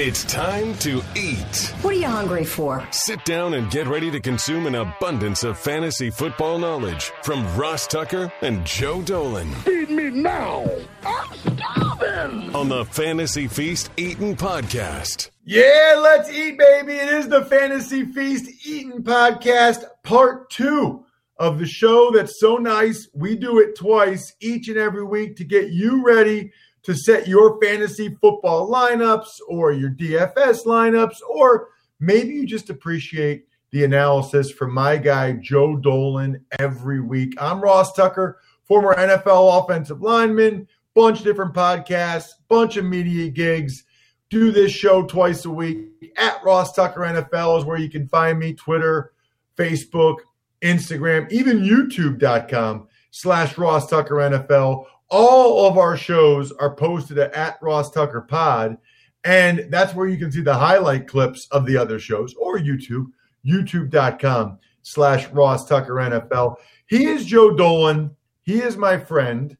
It's time to eat. What are you hungry for? Sit down and get ready to consume an abundance of fantasy football knowledge from Ross Tucker and Joe Dolan. Feed me now. I'm starving. On the Fantasy Feast Eating Podcast. Yeah, let's eat, baby. It is the Fantasy Feast Eating Podcast, part two of the show that's so nice. We do it twice each and every week to get you ready to set your fantasy football lineups or your DFS lineups, or maybe you just appreciate the analysis from my guy, Joe Dolan, every week. I'm Ross Tucker, former NFL offensive lineman, bunch of different podcasts, bunch of media gigs. Do this show twice a week at Ross Tucker NFL is where you can find me, Twitter, Facebook, Instagram, even youtube.com slash Ross Tucker NFL. All of our shows are posted at Ross Tucker Pod, and that's where you can see the highlight clips of the other shows or YouTube, youtube.com slash Ross Tucker NFL. He is Joe Dolan. He is my friend.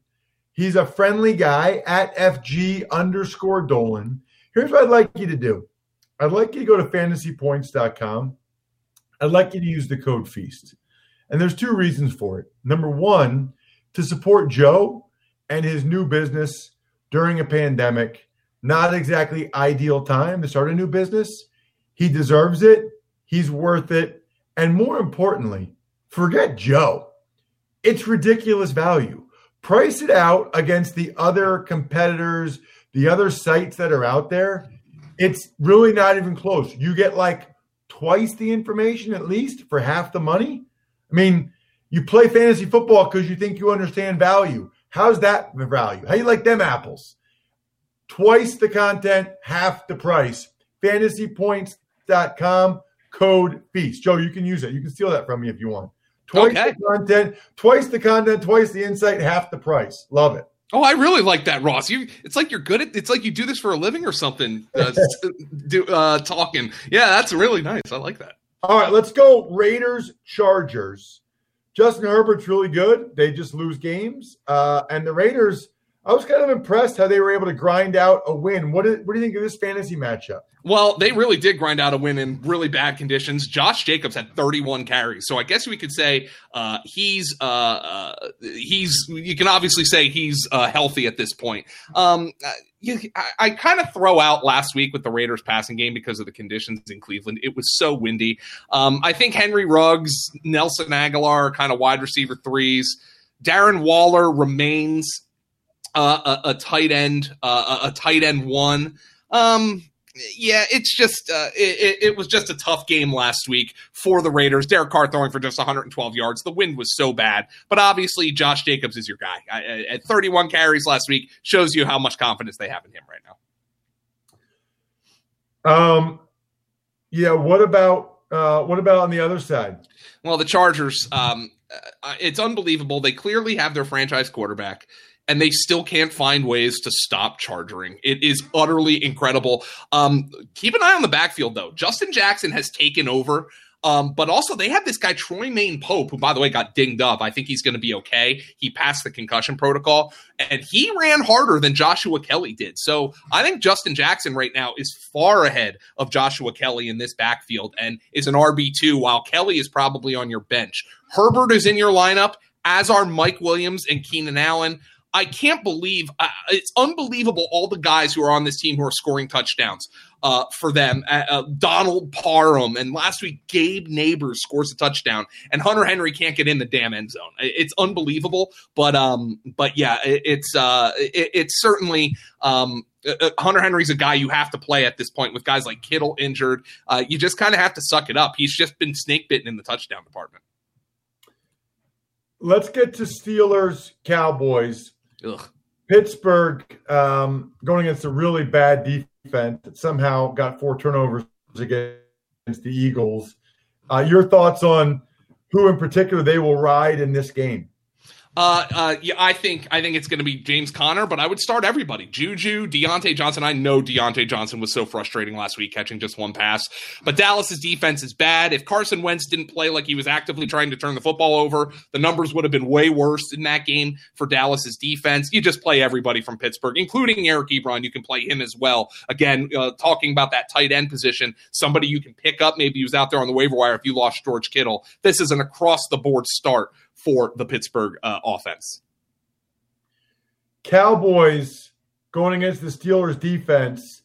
He's a friendly guy at FG underscore Dolan. Here's what I'd like you to do. I'd like you to go to fantasypoints.com. I'd like you to use the code FEAST. And there's two reasons for it. Number one, to support Joe and his new business during a pandemic. Not exactly ideal time to start a new business. He deserves it. He's worth it. And more importantly, forget Joe. It's ridiculous value. Price it out against the other competitors, the other sites that are out there. It's really not even close. You get like twice the information at least for half the money. I mean, you play fantasy football because you think you understand value. How's that value? How you like them apples? Twice the content, half the price. Fantasypoints.com, code FEAST. Joe, you can use it. You can steal that from me if you want. Twice okay. the content, twice the content, twice the insight, half the price. Love it. Oh, I really like that, Ross. You, it's like you're good at. It's like you do this for a living or something. Uh, do, uh, talking. Yeah, that's really nice. I like that. All right, let's go. Raiders, Chargers. Justin Herbert's really good. They just lose games. Uh, and the Raiders, I was kind of impressed how they were able to grind out a win. What, is, what do you think of this fantasy matchup? Well, they really did grind out a win in really bad conditions. Josh Jacobs had 31 carries, so I guess we could say uh, he's uh, uh, he's. You can obviously say he's uh, healthy at this point. Um, you, I, I kind of throw out last week with the Raiders passing game because of the conditions in Cleveland. It was so windy. Um, I think Henry Ruggs, Nelson Agholor, kind of wide receiver threes. Darren Waller remains uh, a, a, tight end, uh, a tight end one. Um, yeah, it's just uh, it, it, was just a tough game last week for the Raiders. Derek Carr throwing for just 112 yards. The wind was so bad, but obviously Josh Jacobs is your guy. At 31 carries last week shows you how much confidence they have in him right now. Um, yeah. What about uh, what about on the other side? Well, the Chargers. Um, uh, it's unbelievable. They clearly have their franchise quarterback and they still can't find ways to stop charging. It is utterly incredible. Um, keep an eye on the backfield, though. Justin Jackson has taken over. Um, but also, they have this guy, Troymaine Pope, who, by the way, got dinged up. I think he's going to be okay. He passed the concussion protocol, and he ran harder than Joshua Kelley did. So I think Justin Jackson right now is far ahead of Joshua Kelley in this backfield and is an RB2, while Kelley is probably on your bench. Herbert is in your lineup, as are Mike Williams and Keenan Allen. I can't believe uh, it's unbelievable all the guys who are on this team who are scoring touchdowns uh, for them. Uh, uh, Donald Parham and last week Gabe Nabers scores a touchdown, and Hunter Henry can't get in the damn end zone. It's unbelievable, but um, but yeah, it, it's uh, it, it's certainly um, uh, uh, Hunter Henry's a guy you have to play at this point with guys like Kittle injured. Uh, you just kind of have to suck it up. He's just been snake bitten in the touchdown department. Let's get to Steelers Cowboys. Ugh. Pittsburgh um, going against a really bad defense that somehow got four turnovers against the Eagles. Uh, your thoughts on who in particular they will ride in this game? Uh, uh, yeah, I think I think it's going to be James Conner, but I would start everybody. Juju, Diontae Johnson. I know Diontae Johnson was so frustrating last week, catching just one pass. But Dallas's defense is bad. If Carson Wentz didn't play like he was actively trying to turn the football over, the numbers would have been way worse in that game for Dallas's defense. You just play everybody from Pittsburgh, including Eric Ebron. You can play him as well. Again, uh, talking about that tight end position, somebody you can pick up. Maybe he was out there on the waiver wire if you lost George Kittle. This is an across the board start for the Pittsburgh uh, offense. Cowboys going against the Steelers defense.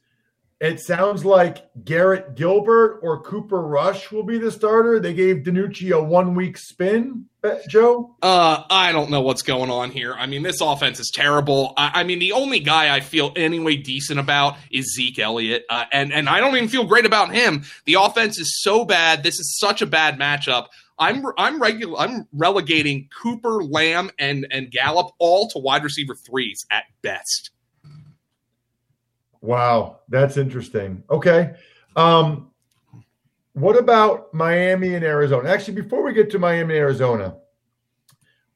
It sounds like Garrett Gilbert or Cooper Rush will be the starter. They gave DiNucci a one week spin, Joe? Uh, I don't know what's going on here. I mean, this offense is terrible. I, I mean, the only guy I feel anyway decent about is Zeke Elliott. Uh, and, and I don't even feel great about him. The offense is so bad. This is such a bad matchup. I'm I'm regular I'm relegating Cooper, Lamb, and and Gallup all to wide receiver threes at best. Wow, that's interesting. Okay. Um, what about Miami and Arizona? Actually, before we get to Miami and Arizona,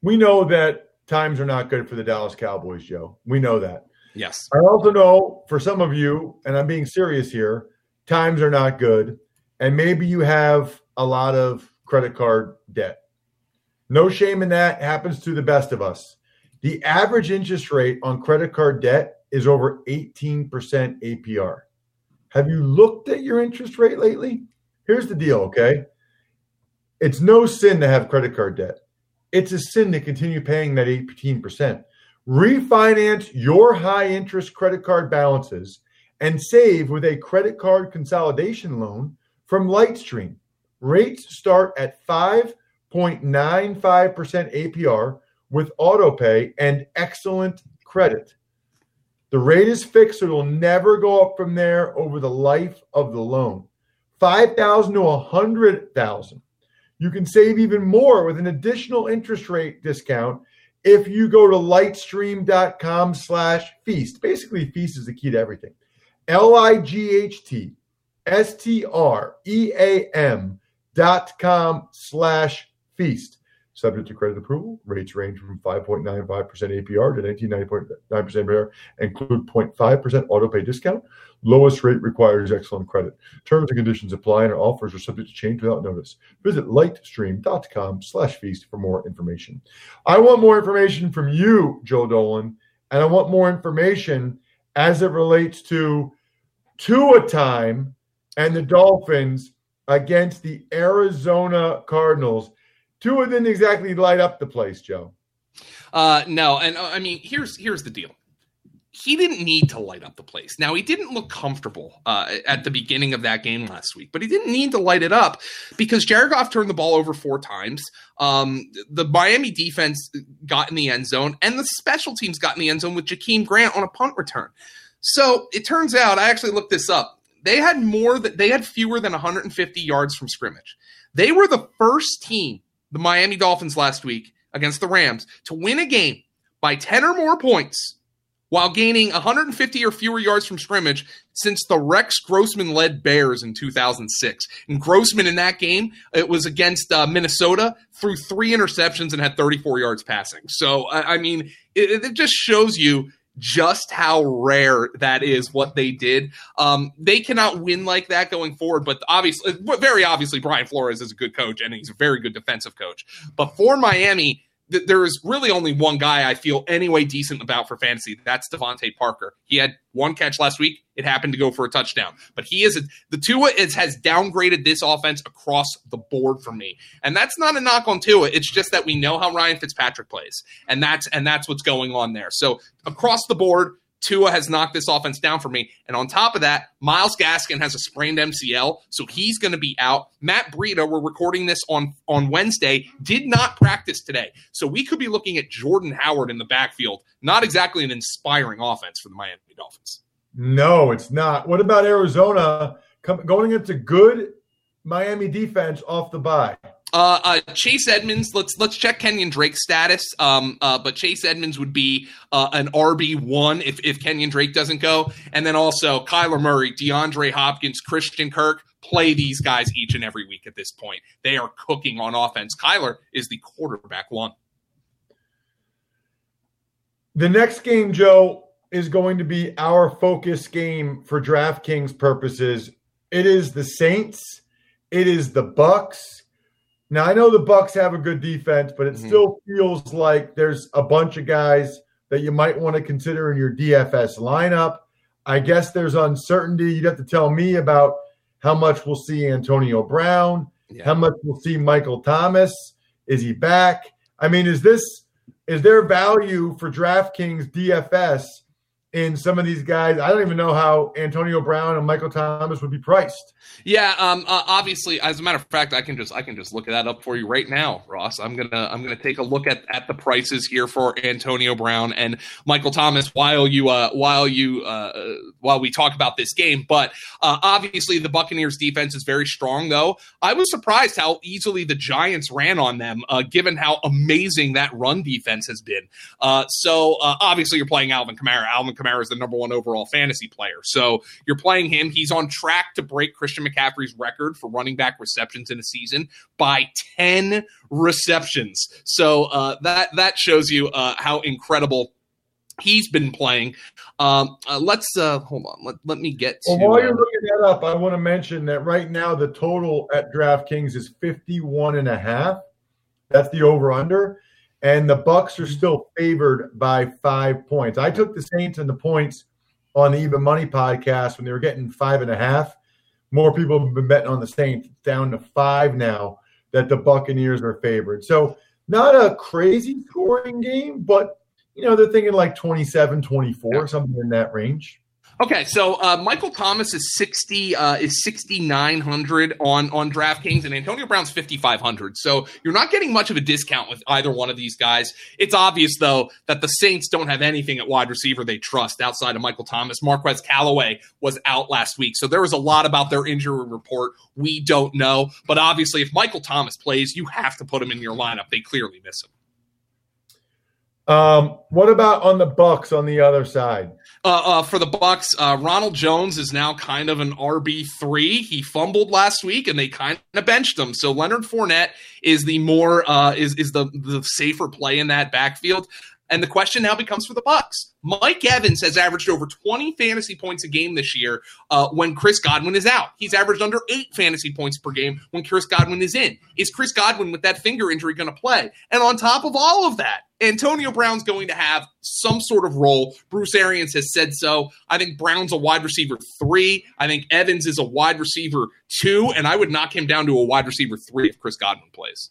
we know that times are not good for the Dallas Cowboys, Joe. We know that. Yes. I also know for some of you, and I'm being serious here, times are not good. And maybe you have a lot of credit card debt. No shame in that. It happens to the best of us. The average interest rate on credit card debt is over 18% APR. Have you looked at your interest rate lately? Here's the deal, okay? It's no sin to have credit card debt. It's a sin to continue paying that 18%. Refinance your high interest credit card balances and save with a credit card consolidation loan from Lightstream. Rates start at 5.95% APR with autopay and excellent credit. The rate is fixed, so it'll never go up from there over the life of the loan. 5,000 to 100,000. You can save even more with an additional interest rate discount if you go to lightstream.com slash feast. Basically, feast is the key to everything. L-I-G-H-T S-T-R-E-A-M com slash feast. Subject to credit approval, rates range from 5.95% APR to 19.9% APR, include 0.5% auto pay discount. Lowest rate requires excellent credit. Terms and conditions apply and offers are subject to change without notice. Visit lightstream.com slash feast for more information. I want more information from you, Joe Dolan, and I want more information as it relates to Tua time and the Dolphins against the Arizona Cardinals. Tua didn't exactly light up the place, Joe. Uh, no, and uh, I mean, here's here's the deal. He didn't need to light up the place. Now he didn't look comfortable uh, at the beginning of that game last week, but he didn't need to light it up because Jared Goff turned the ball over four times. Um, the Miami defense got in the end zone, and the special teams got in the end zone with Jakeem Grant on a punt return. So it turns out, I actually looked this up. They had more that they had fewer than 150 yards from scrimmage. They were the first team the Miami Dolphins last week against the Rams to win a game by 10 or more points while gaining 150 or fewer yards from scrimmage since the Rex Grossman led Bears in 2006. And Grossman in that game, it was against uh, Minnesota, threw three interceptions and had 34 yards passing. So, I mean, it, it just shows you just how rare that is what they did. Um, they cannot win like that going forward, but obviously, very obviously, Brian Flores is a good coach and he's a very good defensive coach. But for Miami, th- there is really only one guy I feel anyway decent about for fantasy. That's DeVante Parker. He had one catch last week. It happened to go for a touchdown. But he is a, the Tua is has downgraded this offense across the board for me. And that's not a knock on Tua. It's just that we know how Ryan Fitzpatrick plays. And that's and that's what's going on there. So across the board, Tua has knocked this offense down for me. And on top of that, Myles Gaskin has a sprained MCL, so he's going to be out. Matt Breida, we're recording this on, on Wednesday, did not practice today. So we could be looking at Jordan Howard in the backfield. Not exactly an inspiring offense for the Miami Dolphins. No, it's not. What about Arizona going into good Miami defense off the bye? Uh, uh, Chase Edmonds. Let's let's check Kenyan Drake's status. Um, uh, but Chase Edmonds would be uh, an RB one if if Kenyan Drake doesn't go, and then also Kyler Murray, DeAndre Hopkins, Christian Kirk. Play these guys each and every week at this point. They are cooking on offense. Kyler is the quarterback one. The next game, Joe, is going to be our focus game for DraftKings purposes. It is the Saints. It is the Bucks. Now I know the Bucks have a good defense, but it Mhm. still feels like there's a bunch of guys that you might want to consider in your DFS lineup. I guess there's uncertainty. You'd have to tell me about how much we'll see Antonio Brown, Yeah. how much we'll see Michael Thomas. Is he back? I mean, is this is there value for DraftKings DFS in some of these guys? I don't even know how Antonio Brown and Michael Thomas would be priced. Yeah, um, uh, obviously, as a matter of fact, I can just I can just look that up for you right now, Ross. I'm gonna I'm gonna take a look at, at the prices here for Antonio Brown and Michael Thomas while you uh, while you uh, while we talk about this game. But uh, obviously, the Buccaneers defense is very strong, though. I was surprised how easily the Giants ran on them, uh, given how amazing that run defense has been. Uh, so uh, obviously, you're playing Alvin Kamara. Alvin Kamara is the number one overall fantasy player, so you're playing him. He's on track to break Christian McCaffrey's record for running back receptions in a season by 10 receptions. So uh, that that shows you uh, how incredible he's been playing. Um, uh, let's uh, hold on. Let, let me get to. Well, while you're uh, looking that up, I want to mention that right now the total at DraftKings is 51 and a half. That's the over under. And the Bucks are mm-hmm. still favored by five points. I took the Saints and the points on the Even Money podcast when they were getting five and a half. More people have been betting on the Saints down to five now that the Buccaneers are favored. So not a crazy scoring game, but you know, they're thinking like 27, 24, Yeah. something in that range. Okay, so uh, Michael Thomas is sixty uh, is sixty nine hundred on on DraftKings, and Antonio Brown's fifty five hundred. So you're not getting much of a discount with either one of these guys. It's obvious though that the Saints don't have anything at wide receiver they trust outside of Michael Thomas. Marquez Callaway was out last week, so there was a lot about their injury report we don't know. But obviously, if Michael Thomas plays, you have to put him in your lineup. They clearly miss him. Um, what about on the Bucks on the other side? Uh, uh, for the Bucks, uh, Ronald Jones is now kind of an RB three. He fumbled last week, and they kind of benched him. So Leonard Fournette is the more uh, is is the the safer play in that backfield. And the question now becomes for the Bucks. Mike Evans has averaged over 20 fantasy points a game this year uh, when Chris Godwin is out. He's averaged under eight fantasy points per game when Chris Godwin is in. Is Chris Godwin with that finger injury going to play? And on top of all of that, Antonio Brown's going to have some sort of role. Bruce Arians has said so. I think Brown's a wide receiver three. I think Evans is a wide receiver two, and I would knock him down to a wide receiver three if Chris Godwin plays.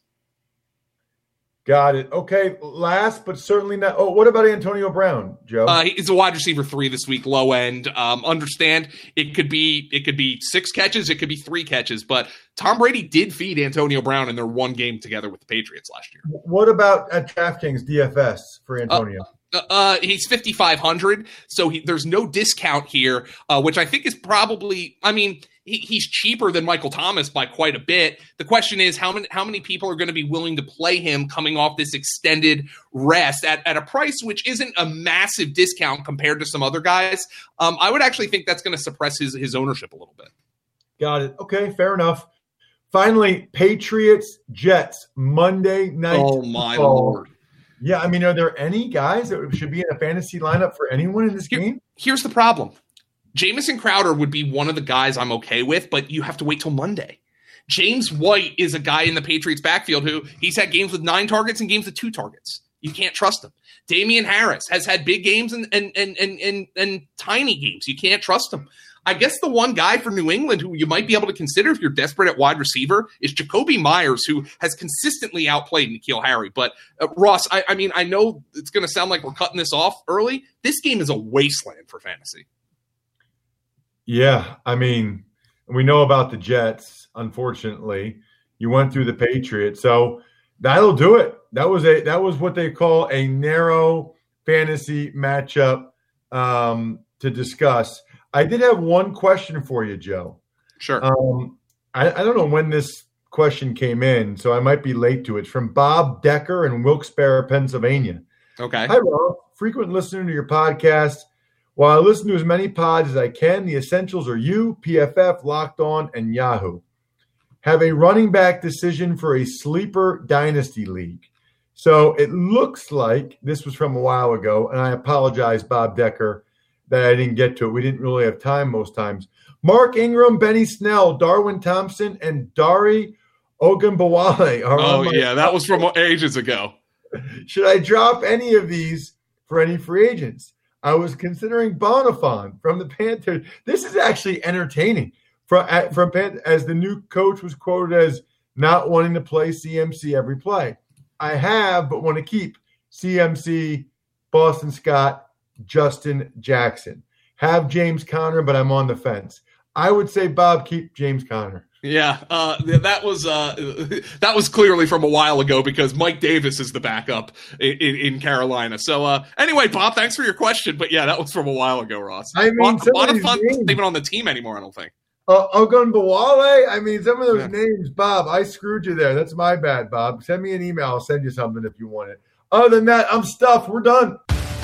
Got it. Okay. Last but certainly not. Oh, what about Antonio Brown, Joe? Uh, he's a wide receiver three this week, low end. Um, understand it could be it could be six catches, it could be three catches, but Tom Brady did feed Antonio Brown in their one game together with the Patriots last year. what about at DraftKings DFS for Antonio? Uh, Uh, he's fifty five hundred, so he, there's no discount here, uh, which I think is probably. I mean, he, he's cheaper than Michael Thomas by quite a bit. The question is how many how many people are going to be willing to play him coming off this extended rest at, at a price which isn't a massive discount compared to some other guys. Um, I would actually think that's going to suppress his his ownership a little bit. Got it. Okay. Fair enough. Finally, Patriots Jets Monday night. Oh my lord! Yeah. I mean, are there any guys that should be in a fantasy lineup for anyone in this You- game? Here's the problem: Jamison Crowder would be one of the guys I'm okay with, but you have to wait till Monday. James White is a guy in the Patriots backfield who he's had games with nine targets and games with two targets. You can't trust him. Damien Harris has had big games and and and and and, and tiny games. You can't trust him. I guess the one guy for New England who you might be able to consider if you're desperate at wide receiver is Jakobi Meyers, who has consistently outplayed N'Keal Harry. But uh, Ross, I, I mean, I know it's going to sound like we're cutting this off early. This game is a wasteland for fantasy. Yeah. I mean, we know about the Jets, unfortunately. You went through the Patriots. So that'll do it. That was a that was what they call a narrow fantasy matchup um, to discuss. I did have one question for you, Joe. Sure. Um, I, I don't know when this question came in, so I might be late to it. It's from Bob Decker in Wilkes-Barre, Pennsylvania. okay. Hi, Rob. Frequent listener to your podcast. While I listen to as many pods as I can, the essentials are you, PFF, Locked On, and Yahoo. Have a running back decision for a sleeper dynasty league. So it looks like this was from a while ago, and I apologize, Bob Decker, that I didn't get to it. We didn't really have time most times. Mark Ingram, Benny Snell, Darwin Thompson, and Dare Ogunbowale are Oh my yeah, that was from ages ago. should I drop any of these for any free agents? I was considering Bonnafon from the Panthers. This is actually entertaining. From from Pan- as the new coach was quoted as not wanting to play CMC every play. I have, but want to keep CMC, Boston Scott, Justin Jackson. Have James Conner, but I'm on the fence. I would say Bob keep James Conner. Yeah, uh, that was uh, that was clearly from a while ago because Mike Davis is the backup in, in, in Carolina. So uh, anyway, Bob, thanks for your question. But yeah, that was from a while ago, Ross. I mean, Bon- some of these Bonnafon's names- not even on the team anymore. I don't think. Uh, Ogunbowale. I mean, some of those Yeah. names, Bob. I screwed you there. That's my bad, Bob. Send me an email. I'll send you something if you want it. Other than that, I'm stuffed. We're done.